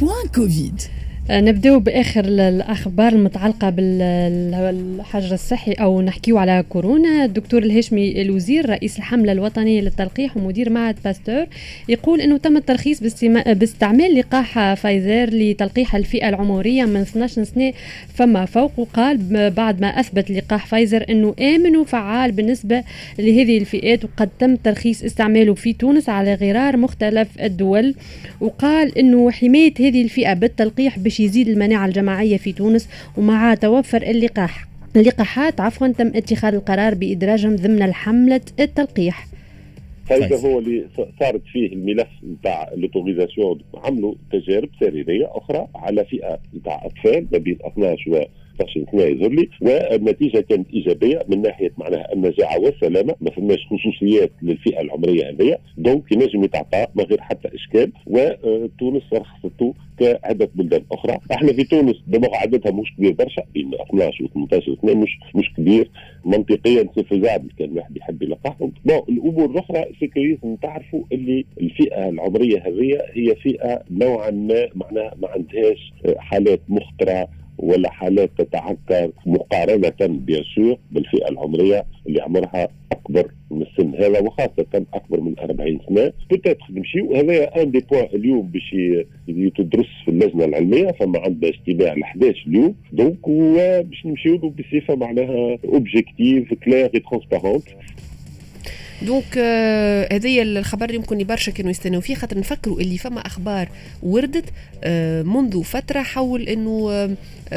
point كوفيد نبداو بآخر الأخبار المتعلقة بالحجر الصحي أو نحكيو على كورونا. الدكتور الهاشمي الوزير رئيس الحملة الوطنية للتلقيح ومدير معهد باستور يقول إنه تم الترخيص باستعمال لقاح فايزر لتلقيح الفئة العمرية من 12 سنة فما فوق. وقال بعد ما أثبت لقاح فايزر إنه آمن وفعال بالنسبة لهذه الفئات وقد تم ترخيص استعماله في تونس على غرار مختلف الدول. وقال إنه حماية هذه الفئة بالتلقيح باش يزيد المناعة الجماعية في تونس ومع توفر اللقاح. اللقاحات عفوا تم اتخاذ القرار بإدراجهم ضمن الحملة التلقيح. هذا هو اللي صارت فيه الملف نتاع l'autorisation عملوا تجارب سريرية أخرى على فئة نتاع أطفال ما بين 12 و 16 سنه يظهر لي والنتيجة كانت إيجابية من ناحية معناها النجاعه والسلامة ما فماش خصوصيات للفئة العمرية هذه donc ينجم يتعطى من غير حتى إشكال وتونس رخصته كعده بلدان أخرى. إحنا في تونس دماغ عددها مش كبير برشا بين 12 و 18 سنه مش مش كبير. منطقيا si كان واحد يحب يلقحهم bon الأمور الأخرى c'est تعرفوا اللي الفئة العمرية هذه هي فئة نوعا ما معناها ما عندهاش حالات مخطرة ولا حالات تتعكر مقارنة bien sûr بالفئة العمرية اللي عمرها أكبر من السن هذا وخاصة أكبر من 40 سنة. peut-être نمشيو هذا un des points اليوم باش يتدرس في اللجنة العلمية فما عندنا اجتماع ل 11 اليوم donc باش نمشيو بصفة معناها objective claire transparente donc هذايا الخبر يمكن برشا كانوا يستناو فيه. خاطر نفكروا اللي فما أخبار وردت آه منذ فترة حول إنه آه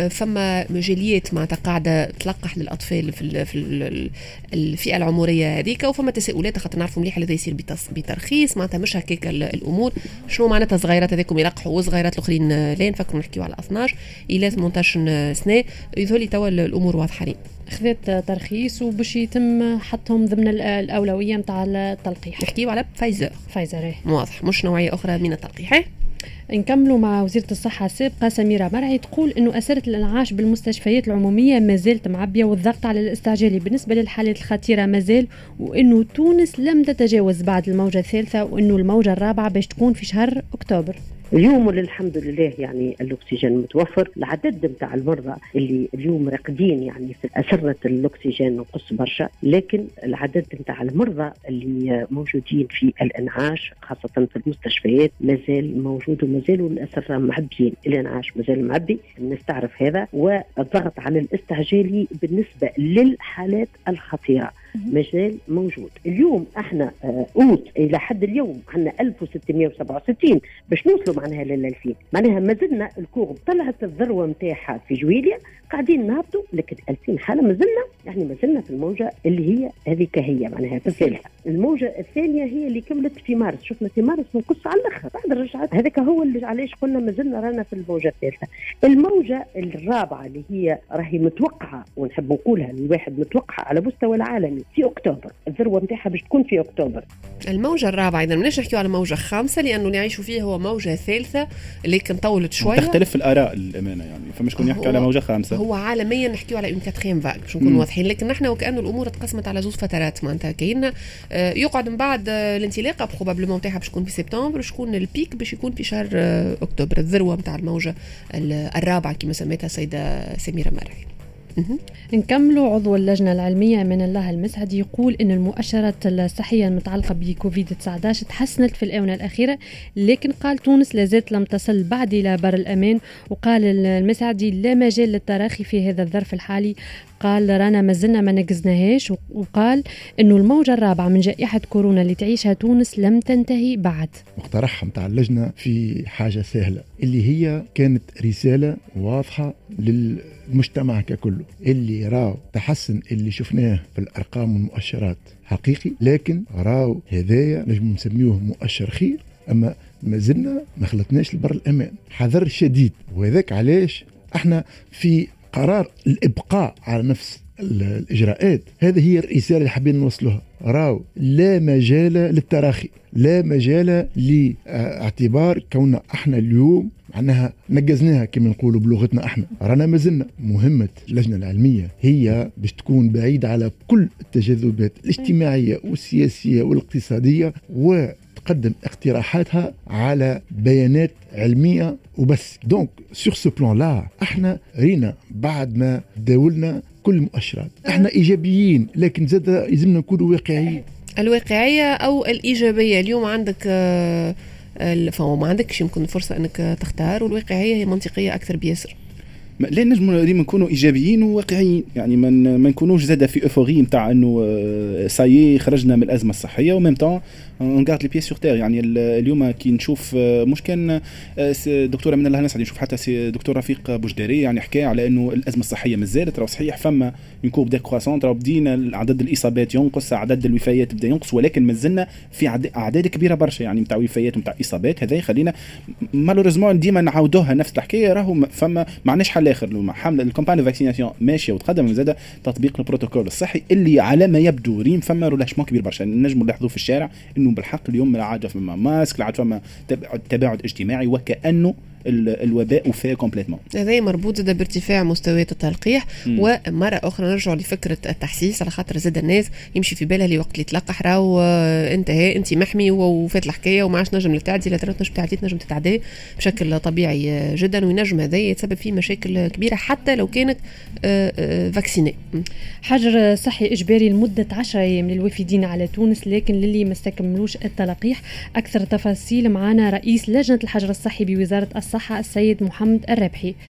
فما مجاليات معناتها قاعدة تلقح للأطفال في في الفئة العمرية هذيك وفما تساؤلات خاطر نعرفوا مليح هذا يصير بترخيص معناتها مش هكاك الأمور. شنو معناتها صغيرات هذاكم يلقحوا وصغيرات الأخرين لا نفكروا نحكيو على 12 إلى 18 سنة. يظهر لي توا الأمور واضحة خذت ترخيص وباش يتم حطهم ضمن الأولوية نتاع التلقيح. نحكيو على فايزر. فايزر إيه. واضح مش نوعية أخرى من التلقيح إيه؟ نكملوا مع وزيرة الصحة السابقة سميرة مرعي تقول أنه أسرة الإنعاش بالمستشفيات العمومية ما زالت معبية والضغط على الاستعجالي بالنسبة للحالات الخطيرة ما زال وأنه تونس لم تتجاوز بعد الموجة الثالثة وأنه الموجة الرابعة باش تكون في شهر أكتوبر. اليوم وللحمد لله يعني الأكسجين متوفر. العدد نتاع المرضى اللي اليوم راقدين يعني في أسرة الأكسجين نقص برشا لكن العدد نتاع المرضى اللي موجودين في الإنعاش خاصة في المستشفيات مازال موجود ومازالوا الاسره معبيين. الإنعاش مازال معبي الناس تعرف هذا والضغط على الاستعجالي بالنسبة للحالات الخطيرة. مازال موجود. اليوم إحنا أوت إلى حد اليوم عندنا 1667 باش نوصلوا معناها لل 2000 معناها ما زلنا الكورب طلعت الذروة نتاعها في جويليا قاعدين نهبطوا لكن 2000 حالة ما زلنا يعني ما زلنا في الموجة اللي هي هذيك هي معناها في الثالثه الموجة الثانية هي اللي كملت في مارس. شفنا في مارس نقص على الأخر بعد رجعت هذاك هو اللي علاش قلنا ما زلنا رانا في الموجة الثالثة. الموجة الرابعة اللي هي راهي متوقعة ونحب نقولها الواحد متوقعه على مستوى العالمي في أكتوبر الذروة نتاعها باش تكون في أكتوبر. الموجة الرابعة اذا ماناش نحكيو على موجة خامسة لأنه اللي نعيشوا فيه هو موجة ثالثة لكن طولت شوية. تختلف الآراء للامانه يعني فما شكون يحكي على موجة خامسة. هو عالميا نحكيو على une quatrième vague باش نكون واضحين. لكن نحن وكانه الأمور تقسمت على زوج فترات معناتها كاين آه، يقعد من بعد آه، الانطلاقة probablement نتاعها باش تكون في سبتمبر شكون ال pic باش يكون في شهر آه، أكتوبر. الذروة نتاع الموجة الرابعة كما سميتها السيده سميرة مرعي نكملوا عضو اللجنة العلمية من الله المسعد. يقول أن المؤشرات الصحية المتعلقة بكوفيد 19 تحسنت في الآونة الأخيرة لكن قال تونس لازالت لم تصل بعد إلى بر الأمان. وقال المسعدي لا مجال للتراخي في هذا الظرف الحالي. قال رانا ما زلنا ما نقزناهاش. وقال إنه الموجة الرابعة من جائحة كورونا اللي تعيشها تونس لم تنتهي بعد. مقترح نتاع اللجنة في حاجة سهلة اللي هي كانت رسالة واضحة للمجتمع ككله اللي راو تحسن اللي شفناه في الأرقام والمؤشرات. حقيقي لكن راو هذايا نجم نسميوه مؤشر خير أما ما زلنا ما خلطناش لبر الأمان. حذر شديد. وهذاك علاش؟ إحنا في قرار الإبقاء على نفس الإجراءات. هذه هي الرسالة اللي حابين نوصلها راو لا مجال للتراخي. لا مجال لاعتبار كوننا إحنا اليوم معناها نقزناها كما نقولوا بلغتنا إحنا. رانا مازلنا مهمة اللجنة العلمية هي باش تكون بعيدة على كل التجاذبات الاجتماعية والسياسية والاقتصادية و تقدم اقتراحاتها على بيانات علمية وبس. donc sur ce plan-là إحنا رينا بعد ما داولنا كل المؤشرات. إحنا إيجابيين لكن زاد لازمنا نكونوا واقعيين. الواقعية أو الإيجابية؟ اليوم عندك آه، فما ما عندكش يمكن فرصة إنك تختار والواقعية هي منطقية أكثر بياسر لا نجموا ديما نكونوا إيجابيين وواقعيين. يعني ما نكونوش زاده في euphorie نتاع إنه سايي آه، خرجنا من الأزمة الصحية و même temps on garde les pieds sur terre يعني اليوم كي نشوف آه، مش كان آه، دكتوره من الله نسعد نشوف حتى دكتور رفيق بوجداري يعني حكى على إنه الأزمة الصحية مازالت راه صحيح فما une courbe décroissante راه بدينا عدد الإصابات ينقص عدد الوفيات بدأ ينقص ولكن مازلنا في أعداد كبيرة برشا. يعني نتاع وفيات نتاع إصابات هذا يخلينا malheureusement ديما نعاودوها نفس الحكاية. راهو فما ما عندناش حل اخر حمله ال campagne vaccination ماشية وتقدم زاد تطبيق البروتوكول الصحي اللي على ما يبدو ريم فما relâchement كبير برشا. نجموا نلاحظوا في الشارع إنه بالحق اليوم عاد فما ماسك عاد فما تباعد اجتماعي وكأنه الوباء وفاه complètement هذا مربوط زاد بارتفاع مستويات التلقيح. ومره أخرى نرجع لفكرة التحسيس على خاطر زاد الناس يمشي في بالها اللي وقت اللي تلقح راهو انتهى انت محمي وفات الحكاية وما عادش نجم تعدي لا تنجم تعدي تنجم تتعدى بشكل طبيعي جدا. وينجم هذا يتسبب في مشاكل كبيرة حتى لو كانت فاكسيني حجر صحي إجباري لمدة 10 أيام للوافدين على تونس لكن للي ما استكملوش التلقيح. أكثر تفاصيل معنا رئيس لجنة الحجر الصحي بوزارة الصحة السيد محمد الربحي.